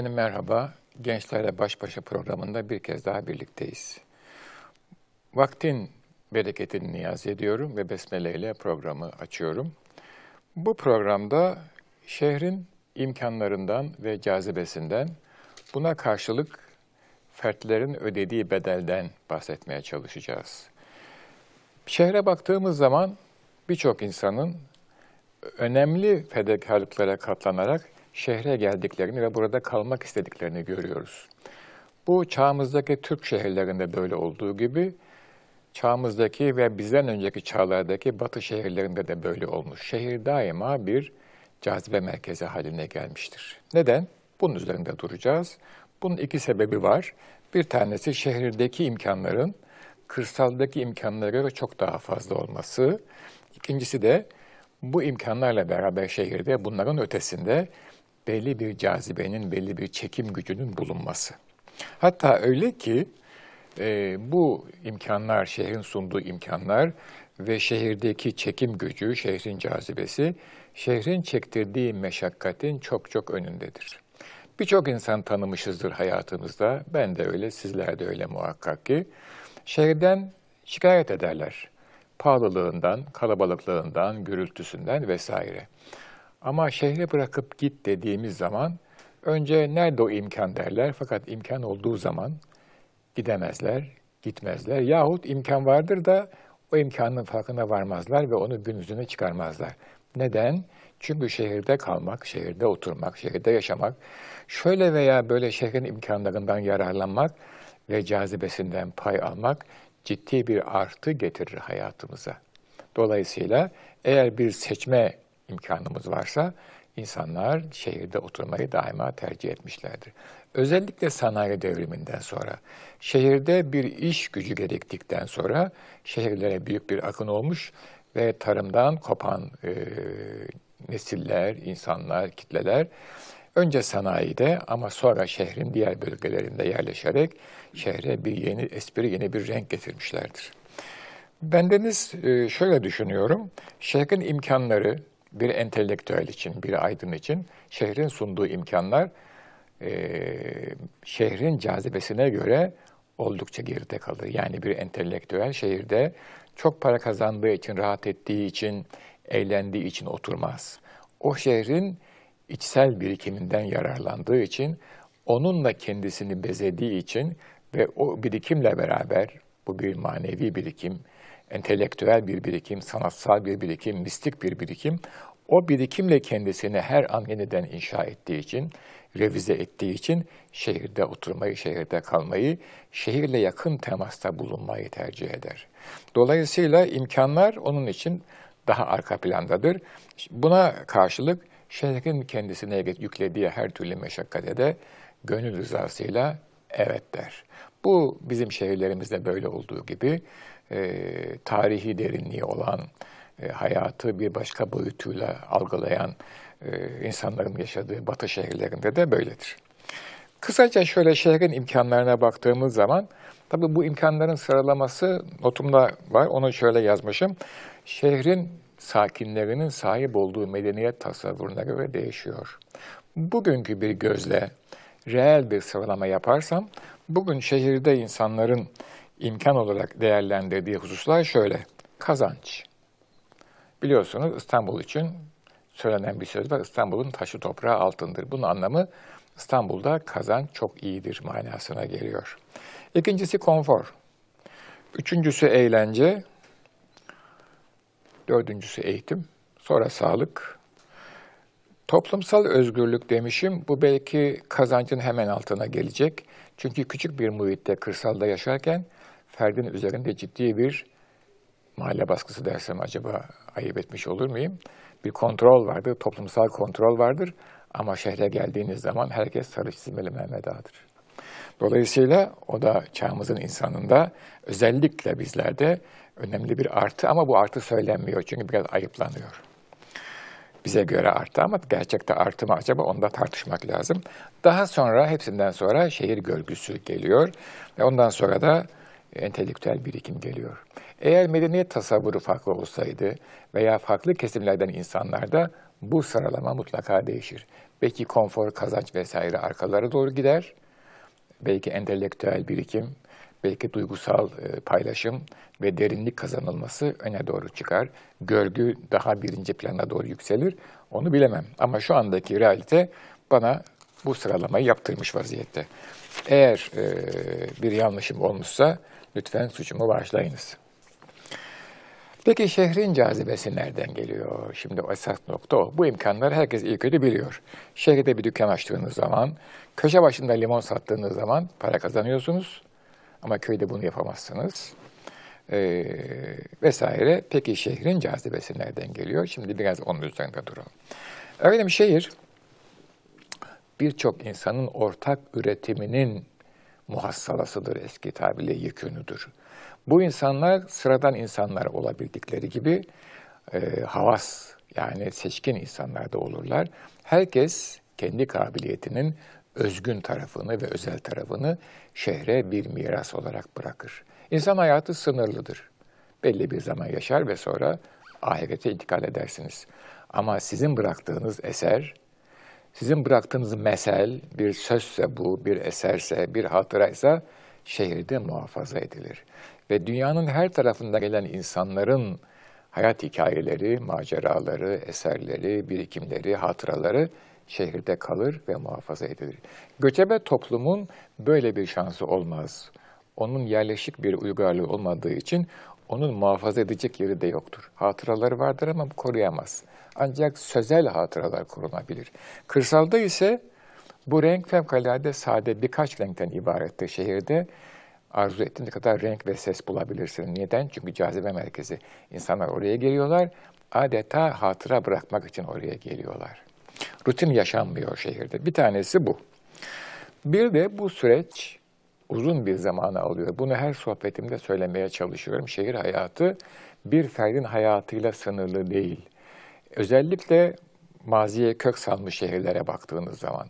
Efendim merhaba. Gençlerle Baş Başa programında bir kez daha birlikteyiz. Vaktin bereketini niyaz ediyorum ve besmele ile programı açıyorum. Bu programda şehrin imkanlarından ve cazibesinden, buna karşılık fertlerin ödediği bedelden bahsetmeye çalışacağız. Şehre baktığımız zaman birçok insanın önemli fedakarlıklara katlanarak şehre geldiklerini ve burada kalmak istediklerini görüyoruz. Bu çağımızdaki Türk şehirlerinde böyle olduğu gibi çağımızdaki ve bizden önceki çağlardaki batı şehirlerinde de böyle olmuş. Şehir daima bir cazibe merkezi haline gelmiştir. Neden? Bunun üzerinde duracağız. Bunun iki sebebi var. Bir tanesi şehirdeki imkanların kırsaldaki imkanlara göre çok daha fazla olması. İkincisi de bu imkanlarla beraber şehirde bunların ötesinde belli bir cazibenin, belli bir çekim gücünün bulunması. Hatta öyle ki e, bu imkanlar, şehrin sunduğu imkanlar ve şehirdeki çekim gücü, şehrin cazibesi, şehrin çektirdiği meşakkatin çok çok önündedir. Birçok insan tanımışızdır hayatımızda. Ben de öyle, sizler de öyle muhakkak ki. Şehirden şikayet ederler. Pahalılığından, kalabalıklığından, gürültüsünden vesaire. Ama şehre bırakıp git dediğimiz zaman önce nerede o imkan derler fakat imkan olduğu zaman gidemezler, gitmezler. Yahut imkan vardır da o imkanın farkına varmazlar ve onu gün yüzüne çıkarmazlar. Neden? Çünkü şehirde kalmak, şehirde oturmak, şehirde yaşamak, şöyle veya böyle şehrin imkanlarından yararlanmak ve cazibesinden pay almak ciddi bir artı getirir hayatımıza. Dolayısıyla eğer bir seçme imkanımız varsa insanlar şehirde oturmayı daima tercih etmişlerdir. Özellikle sanayi devriminden sonra, şehirde bir iş gücü gerektikten sonra şehirlere büyük bir akın olmuş ve tarımdan kopan e, nesiller, insanlar, kitleler önce sanayide ama sonra şehrin diğer bölgelerinde yerleşerek şehre bir yeni espri, yeni bir renk getirmişlerdir. Bendeniz e, şöyle düşünüyorum, şehrin imkanları bir entelektüel için, bir aydın için şehrin sunduğu imkanlar e, şehrin cazibesine göre oldukça geride kalır. Yani bir entelektüel şehirde çok para kazandığı için, rahat ettiği için, eğlendiği için oturmaz. O şehrin içsel birikiminden yararlandığı için, onunla kendisini bezediği için ve o birikimle beraber, bu bir manevi birikim, entelektüel bir birikim, sanatsal bir birikim, mistik bir birikim, o birikimle kendisini her an yeniden inşa ettiği için, revize ettiği için şehirde oturmayı, şehirde kalmayı, şehirle yakın temasta bulunmayı tercih eder. Dolayısıyla imkanlar onun için daha arka plandadır. Buna karşılık şehrin kendisine yüklediği her türlü meşakkate de gönül rızasıyla evet der. Bu bizim şehirlerimizde böyle olduğu gibi e, tarihi derinliği olan, e, hayatı bir başka boyutuyla algılayan e, insanların yaşadığı batı şehirlerinde de böyledir. Kısaca şöyle şehrin imkanlarına baktığımız zaman, tabii bu imkanların sıralaması notumda var, onu şöyle yazmışım. Şehrin sakinlerinin sahip olduğu medeniyet tasavvuruna göre değişiyor. Bugünkü bir gözle reel bir sıralama yaparsam, bugün şehirde insanların imkan olarak değerlendirdiği hususlar şöyle. Kazanç. Biliyorsunuz İstanbul için söylenen bir söz var. İstanbul'un taşı toprağı altındır. Bunun anlamı İstanbul'da kazanç çok iyidir manasına geliyor. İkincisi konfor. Üçüncüsü eğlence. Dördüncüsü eğitim. Sonra sağlık. Toplumsal özgürlük demişim. Bu belki kazancın hemen altına gelecek. Çünkü küçük bir muhitte, kırsalda yaşarken ferdin üzerinde ciddi bir mahalle baskısı dersem acaba ayıp etmiş olur muyum? Bir kontrol vardır, toplumsal kontrol vardır. Ama şehre geldiğiniz zaman herkes sarı çizmeli Mehmet Ağa'dır. Dolayısıyla o da çağımızın insanında özellikle bizlerde önemli bir artı ama bu artı söylenmiyor çünkü biraz ayıplanıyor. Bize göre artı ama gerçekte artı mı acaba onu da tartışmak lazım. Daha sonra hepsinden sonra şehir görgüsü geliyor ve ondan sonra da entelektüel birikim geliyor. Eğer medeniyet tasavvuru farklı olsaydı veya farklı kesimlerden insanlarda bu sıralama mutlaka değişir. Belki konfor, kazanç vesaire arkalara doğru gider. Belki entelektüel birikim, belki duygusal e, paylaşım ve derinlik kazanılması öne doğru çıkar. Görgü daha birinci plana doğru yükselir. Onu bilemem. Ama şu andaki realite bana bu sıralamayı yaptırmış vaziyette. Eğer e, bir yanlışım olmuşsa lütfen suçumu bağışlayınız. Peki şehrin cazibesi nereden geliyor? Şimdi esas nokta o. Bu imkanları herkes iyi kötü biliyor. Şehirde bir dükkan açtığınız zaman, köşe başında limon sattığınız zaman para kazanıyorsunuz. Ama köyde bunu yapamazsınız. Ee, vesaire. Peki şehrin cazibesi nereden geliyor? Şimdi biraz onun üzerinde duralım. Efendim şehir birçok insanın ortak üretiminin muhassalasıdır, eski tabirle yükünüdür. Bu insanlar sıradan insanlar olabildikleri gibi e, havas yani seçkin insanlar da olurlar. Herkes kendi kabiliyetinin özgün tarafını ve özel tarafını şehre bir miras olarak bırakır. İnsan hayatı sınırlıdır. Belli bir zaman yaşar ve sonra ahirete intikal edersiniz. Ama sizin bıraktığınız eser, sizin bıraktığınız mesel, bir sözse bu, bir eserse, bir hatıraysa şehirde muhafaza edilir. Ve dünyanın her tarafında gelen insanların hayat hikayeleri, maceraları, eserleri, birikimleri, hatıraları şehirde kalır ve muhafaza edilir. Göçebe toplumun böyle bir şansı olmaz. Onun yerleşik bir uygarlığı olmadığı için onun muhafaza edecek yeri de yoktur. Hatıraları vardır ama koruyamaz. Ancak sözel hatıralar korunabilir. Kırsalda ise bu renk fevkalade sade birkaç renkten ibarettir şehirde. Arzu ettiğiniz kadar renk ve ses bulabilirsiniz. Neden? Çünkü cazibe merkezi. İnsanlar oraya geliyorlar. Adeta hatıra bırakmak için oraya geliyorlar. Rutin yaşanmıyor şehirde. Bir tanesi bu. Bir de bu süreç uzun bir zamanı alıyor. Bunu her sohbetimde söylemeye çalışıyorum. Şehir hayatı bir ferdin hayatıyla sınırlı değil. Özellikle maziye kök salmış şehirlere baktığınız zaman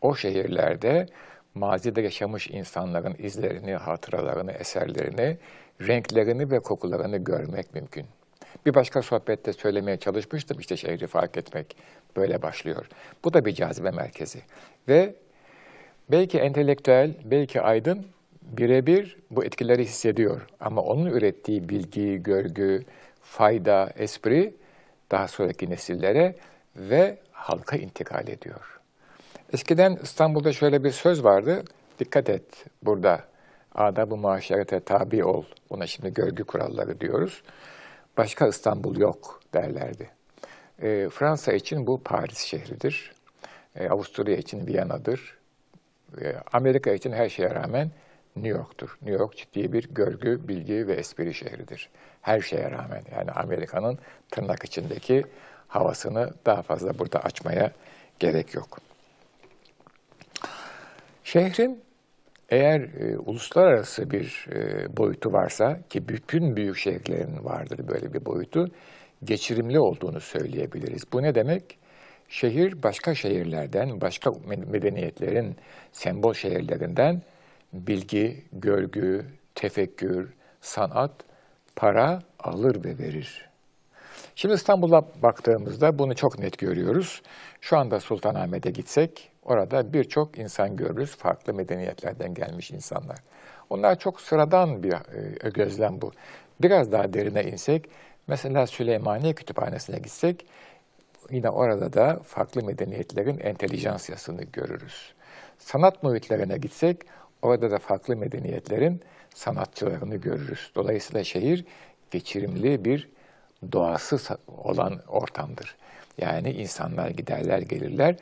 o şehirlerde mazide yaşamış insanların izlerini, hatıralarını, eserlerini, renklerini ve kokularını görmek mümkün. Bir başka sohbette söylemeye çalışmıştım işte şehri fark etmek böyle başlıyor. Bu da bir cazibe merkezi. Ve belki entelektüel, belki aydın birebir bu etkileri hissediyor. Ama onun ürettiği bilgi, görgü, fayda, espri daha sonraki nesillere ve halka intikal ediyor. Eskiden İstanbul'da şöyle bir söz vardı. Dikkat et burada adab-ı muaşerete tabi ol. Ona şimdi görgü kuralları diyoruz. Başka İstanbul yok derlerdi. E, Fransa için bu Paris şehridir. E, Avusturya için Viyana'dır. E, Amerika için her şeye rağmen New York'tur. New York ciddi bir görgü, bilgi ve espri şehridir. Her şeye rağmen yani Amerika'nın tırnak içindeki havasını daha fazla burada açmaya gerek yok. Şehrin eğer e, uluslararası bir e, boyutu varsa ki bütün büyük şehirlerin vardır böyle bir boyutu, geçirimli olduğunu söyleyebiliriz. Bu ne demek? Şehir başka şehirlerden, başka medeniyetlerin sembol şehirlerinden bilgi, görgü, tefekkür, sanat, para alır ve verir. Şimdi İstanbul'a baktığımızda bunu çok net görüyoruz. Şu anda Sultanahmet'e gitsek orada birçok insan görürüz. Farklı medeniyetlerden gelmiş insanlar. Onlar çok sıradan bir e, gözlem bu. Biraz daha derine insek, mesela Süleymaniye Kütüphanesi'ne gitsek, yine orada da farklı medeniyetlerin entelijansiyasını görürüz. Sanat muhitlerine gitsek, orada da farklı medeniyetlerin sanatçılarını görürüz. Dolayısıyla şehir geçirimli bir doğası olan ortamdır. Yani insanlar giderler gelirler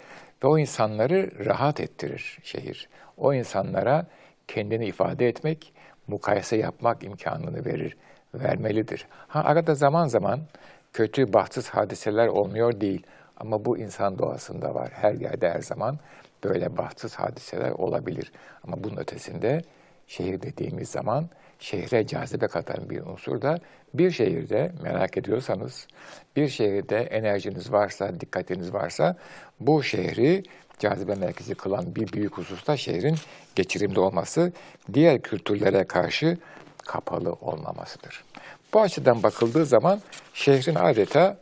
ve o insanları rahat ettirir şehir. O insanlara kendini ifade etmek, mukayese yapmak imkanını verir, vermelidir. Ha arada zaman zaman kötü, bahtsız hadiseler olmuyor değil. Ama bu insan doğasında var. Her yerde her zaman böyle bahtsız hadiseler olabilir. Ama bunun ötesinde şehir dediğimiz zaman şehre cazibe katan bir unsur da bir şehirde merak ediyorsanız, bir şehirde enerjiniz varsa, dikkatiniz varsa bu şehri cazibe merkezi kılan bir büyük hususta şehrin geçirimli olması, diğer kültürlere karşı kapalı olmamasıdır. Bu açıdan bakıldığı zaman şehrin adeta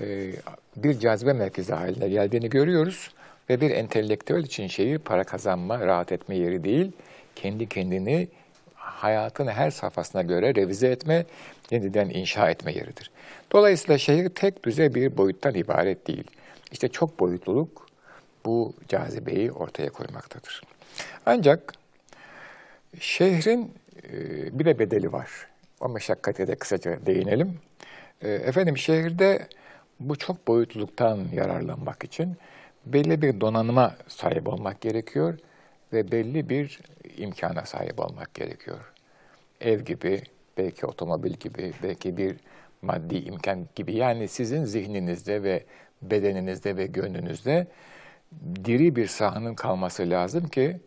e, bir cazibe merkezi haline geldiğini görüyoruz ve bir entelektüel için şehir para kazanma, rahat etme yeri değil, kendi kendini hayatın her safhasına göre revize etme, yeniden inşa etme yeridir. Dolayısıyla şehir tek düze bir boyuttan ibaret değil. İşte çok boyutluluk bu cazibeyi ortaya koymaktadır. Ancak şehrin e, bir de bedeli var. O meşakkate de kısaca değinelim. E, efendim şehirde bu çok boyutluluktan yararlanmak için belli bir donanıma sahip olmak gerekiyor ve belli bir imkana sahip olmak gerekiyor. Ev gibi, belki otomobil gibi, belki bir maddi imkan gibi. Yani sizin zihninizde ve bedeninizde ve gönlünüzde diri bir sahanın kalması lazım ki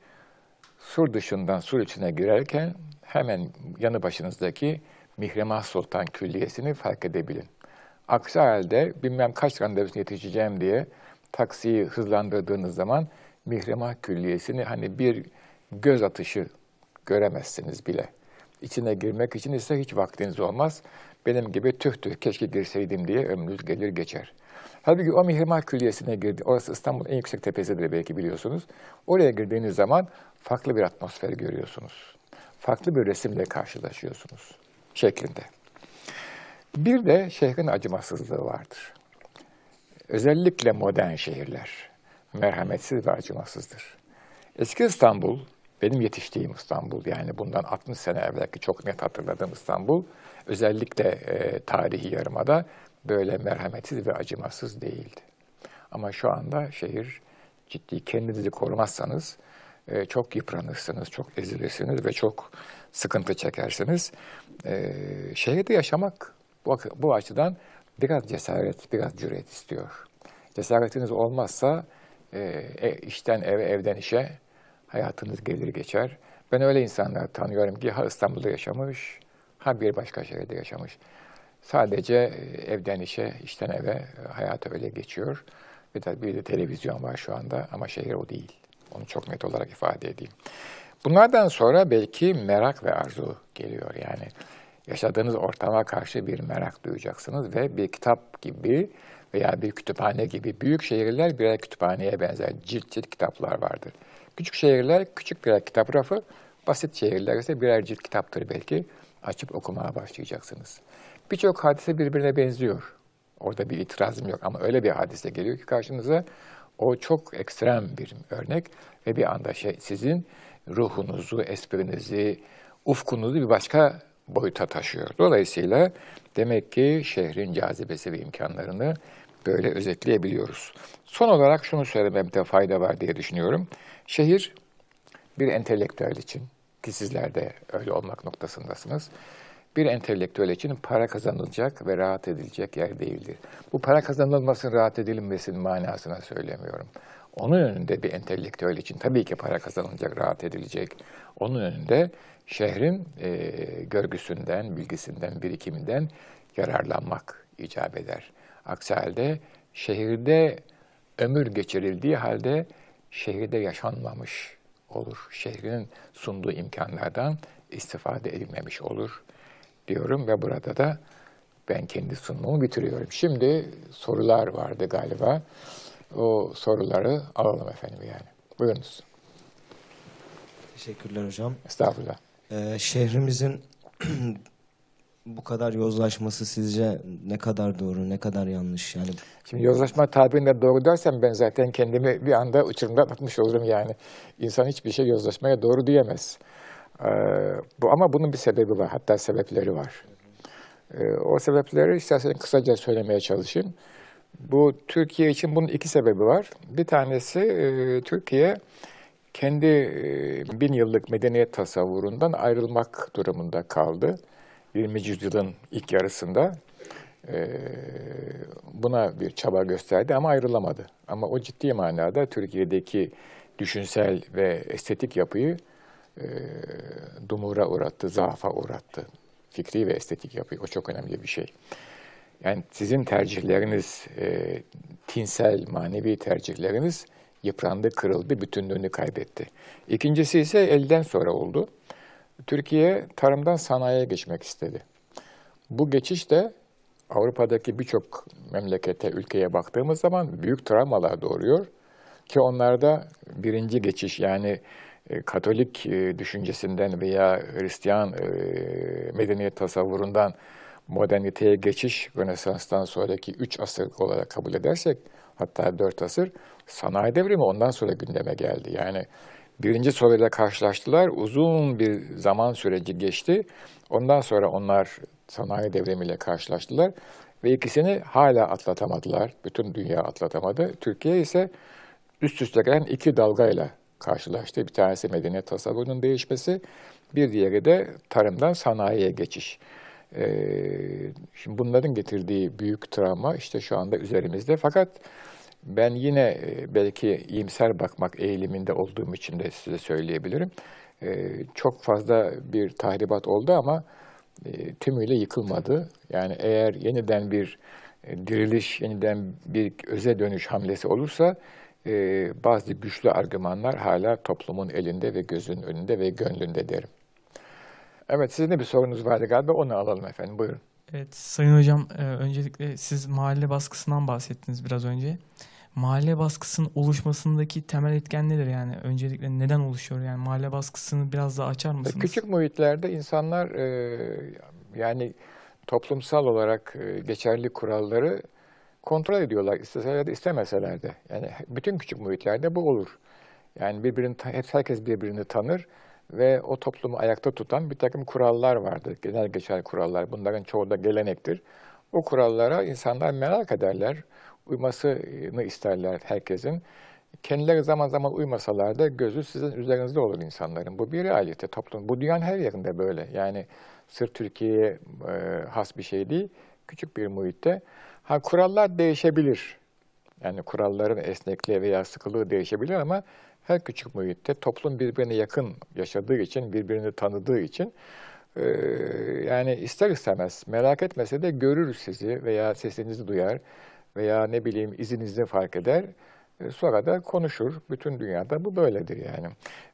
sur dışından sur içine girerken hemen yanı başınızdaki Mihremah Sultan Külliyesi'ni fark edebilin. Aksi halde bilmem kaç randevusuna yetişeceğim diye taksiyi hızlandırdığınız zaman Mihremah Külliyesi'ni hani bir göz atışı göremezsiniz bile. İçine girmek için ise hiç vaktiniz olmaz. Benim gibi tüh tüh keşke girseydim diye ömrünüz gelir geçer. Halbuki o Mihrimah Külliyesi'ne girdi. Orası İstanbul'un en yüksek tepesidir belki biliyorsunuz. Oraya girdiğiniz zaman farklı bir atmosfer görüyorsunuz. Farklı bir resimle karşılaşıyorsunuz şeklinde. Bir de şehrin acımasızlığı vardır. Özellikle modern şehirler merhametsiz ve acımasızdır. Eski İstanbul, benim yetiştiğim İstanbul yani bundan 60 sene evvelki çok net hatırladığım İstanbul, özellikle e, tarihi yarımada böyle merhametsiz ve acımasız değildi. Ama şu anda şehir ciddi kendinizi korumazsanız e, çok yıpranırsınız, çok ezilirsiniz ve çok sıkıntı çekersiniz. E, şehirde yaşamak bu, bu açıdan biraz cesaret, biraz cüret istiyor. Cesaretiniz olmazsa e, e, işten eve, evden işe hayatınız gelir geçer. Ben öyle insanlar tanıyorum ki ha İstanbul'da yaşamış, ha bir başka şehirde yaşamış. Sadece e, evden işe, işten eve e, hayatı öyle geçiyor. Bir de, bir de televizyon var şu anda ama şehir o değil. Onu çok net olarak ifade edeyim. Bunlardan sonra belki merak ve arzu geliyor. Yani yaşadığınız ortama karşı bir merak duyacaksınız ve bir kitap gibi veya bir kütüphane gibi büyük şehirler birer kütüphaneye benzer cilt cilt kitaplar vardır. Küçük şehirler küçük birer kitap rafı, basit şehirler ise birer cilt kitaptır belki. Açıp okumaya başlayacaksınız. Birçok hadise birbirine benziyor. Orada bir itirazım yok ama öyle bir hadise geliyor ki karşınıza o çok ekstrem bir örnek ve bir anda şey, sizin ruhunuzu, esprinizi, ufkunuzu bir başka boyuta taşıyor. Dolayısıyla demek ki şehrin cazibesi ve imkanlarını böyle özetleyebiliyoruz. Son olarak şunu söylememde fayda var diye düşünüyorum. Şehir bir entelektüel için ki sizler de öyle olmak noktasındasınız. Bir entelektüel için para kazanılacak ve rahat edilecek yer değildir. Bu para kazanılmasın, rahat edilmesinin manasına söylemiyorum. Onun önünde bir entelektüel için tabii ki para kazanılacak, rahat edilecek. Onun önünde şehrin e, görgüsünden, bilgisinden, birikiminden yararlanmak icap eder. Aksi halde şehirde ömür geçirildiği halde şehirde yaşanmamış olur. Şehrin sunduğu imkanlardan istifade edilmemiş olur diyorum ve burada da ben kendi sunumumu bitiriyorum. Şimdi sorular vardı galiba. O soruları alalım efendim yani. Buyurunuz. Teşekkürler hocam. Estağfurullah. Ee, şehrimizin bu kadar yozlaşması sizce ne kadar doğru, ne kadar yanlış? Yani Şimdi yozlaşma tabirinde doğru dersem ben zaten kendimi bir anda uçurumdan atmış olurum yani. İnsan hiçbir şey yozlaşmaya doğru diyemez. Ee, bu ama bunun bir sebebi var, hatta sebepleri var. Ee, o sebepleri istersen kısaca söylemeye çalışayım. Bu Türkiye için bunun iki sebebi var. Bir tanesi e, Türkiye kendi e, bin yıllık medeniyet tasavvurundan ayrılmak durumunda kaldı. 20. yüzyılın ilk yarısında e, buna bir çaba gösterdi ama ayrılamadı. Ama o ciddi manada Türkiye'deki düşünsel ve estetik yapıyı e, dumura uğrattı, zaafa uğrattı. Fikri ve estetik yapıyı. O çok önemli bir şey. Yani sizin tercihleriniz, e, tinsel, manevi tercihleriniz yıprandı, kırıldı, bütünlüğünü kaybetti. İkincisi ise elden sonra oldu. Türkiye tarımdan sanayiye geçmek istedi. Bu geçiş de Avrupa'daki birçok memlekete, ülkeye baktığımız zaman büyük travmalar doğuruyor. Ki onlarda birinci geçiş yani e, Katolik e, düşüncesinden veya Hristiyan e, medeniyet tasavvurundan moderniteye geçiş Rönesans'tan sonraki üç asır olarak kabul edersek hatta dört asır sanayi devrimi ondan sonra gündeme geldi. Yani birinci soruyla karşılaştılar. Uzun bir zaman süreci geçti. Ondan sonra onlar sanayi devrimiyle karşılaştılar. Ve ikisini hala atlatamadılar. Bütün dünya atlatamadı. Türkiye ise üst üste gelen iki dalgayla karşılaştı. Bir tanesi medeniyet tasavvurunun değişmesi, bir diğeri de tarımdan sanayiye geçiş. Ee, şimdi bunların getirdiği büyük travma işte şu anda üzerimizde. Fakat ben yine e, belki iyimser bakmak eğiliminde olduğum için de size söyleyebilirim. Ee, çok fazla bir tahribat oldu ama e, tümüyle yıkılmadı. Yani eğer yeniden bir e, diriliş, yeniden bir öze dönüş hamlesi olursa bazı güçlü argümanlar hala toplumun elinde ve gözün önünde ve gönlünde derim. Evet sizin de bir sorunuz vardı galiba onu alalım efendim buyurun. Evet Sayın Hocam öncelikle siz mahalle baskısından bahsettiniz biraz önce mahalle baskısının oluşmasındaki temel etken nedir yani? Öncelikle neden oluşuyor yani mahalle baskısını biraz daha açar mısınız? Küçük muhitlerde insanlar e, yani toplumsal olarak e, geçerli kuralları kontrol ediyorlar isteseler de istemeseler de. Yani bütün küçük muhitlerde bu olur. Yani birbirini herkes birbirini tanır ve o toplumu ayakta tutan bir takım kurallar vardır. Genel geçer kurallar. Bunların çoğu da gelenektir. O kurallara insanlar merak ederler uymasını isterler herkesin. Kendileri zaman zaman uymasalar da gözü sizin üzerinizde olur insanların. Bu bir realite toplum. Bu dünyanın her yerinde böyle. Yani sırf Türkiye'ye e, has bir şey değil. Küçük bir muhitte. Ha kurallar değişebilir. Yani kuralların esnekliği veya sıkılığı değişebilir ama her küçük muhitte toplum birbirine yakın yaşadığı için, birbirini tanıdığı için e, yani ister istemez merak etmese de görür sizi veya sesinizi duyar veya ne bileyim izinizde fark eder. E, sonra da konuşur. Bütün dünyada bu böyledir yani.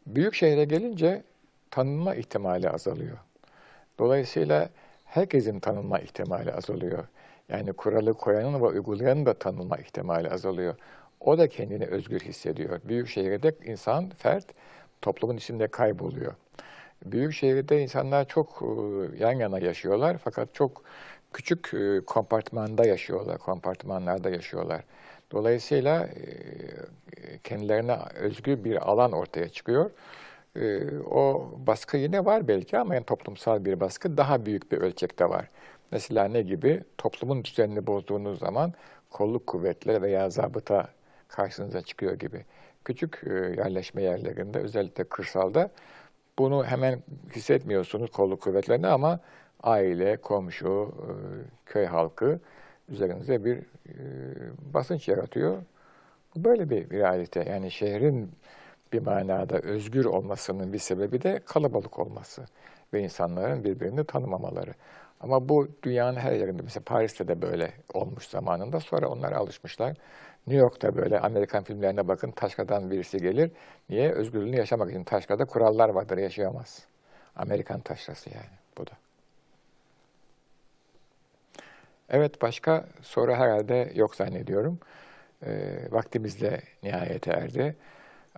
Büyük şehre gelince tanınma ihtimali azalıyor. Dolayısıyla herkesin tanınma ihtimali azalıyor. Yani kuralı koyanın ve uygulayanın da tanınma ihtimali azalıyor. O da kendini özgür hissediyor. Büyük şehirde insan, fert toplumun içinde kayboluyor. Büyük şehirde insanlar çok e, yan yana yaşıyorlar fakat çok küçük e, kompartmanda yaşıyorlar, kompartmanlarda yaşıyorlar. Dolayısıyla e, kendilerine özgü bir alan ortaya çıkıyor. O baskı yine var belki ama yani toplumsal bir baskı daha büyük bir ölçekte var. Mesela ne gibi? Toplumun düzenini bozduğunuz zaman kolluk kuvvetleri veya zabıta karşınıza çıkıyor gibi. Küçük yerleşme yerlerinde özellikle kırsalda bunu hemen hissetmiyorsunuz kolluk kuvvetlerini ama aile, komşu, e, köy halkı üzerinize bir e, basınç yaratıyor. Bu böyle bir realite. Yani şehrin bir manada özgür olmasının bir sebebi de kalabalık olması ve insanların birbirini tanımamaları. Ama bu dünyanın her yerinde, mesela Paris'te de böyle olmuş zamanında. Sonra onlara alışmışlar. New York'ta böyle Amerikan filmlerine bakın taşkadan birisi gelir. Niye? Özgürlüğünü yaşamak için. Taşkada kurallar vardır, yaşayamaz. Amerikan taşrası yani bu da. Evet başka soru herhalde yok zannediyorum. E, vaktimiz de nihayete erdi.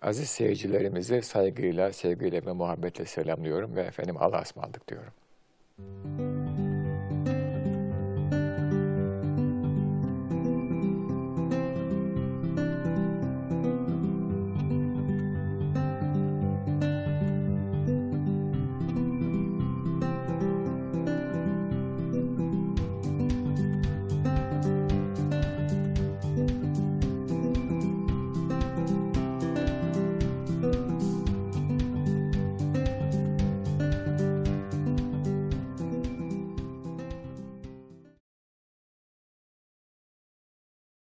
Aziz seyircilerimizi saygıyla, sevgiyle ve muhabbetle selamlıyorum ve efendim Allah'a ısmarladık diyorum.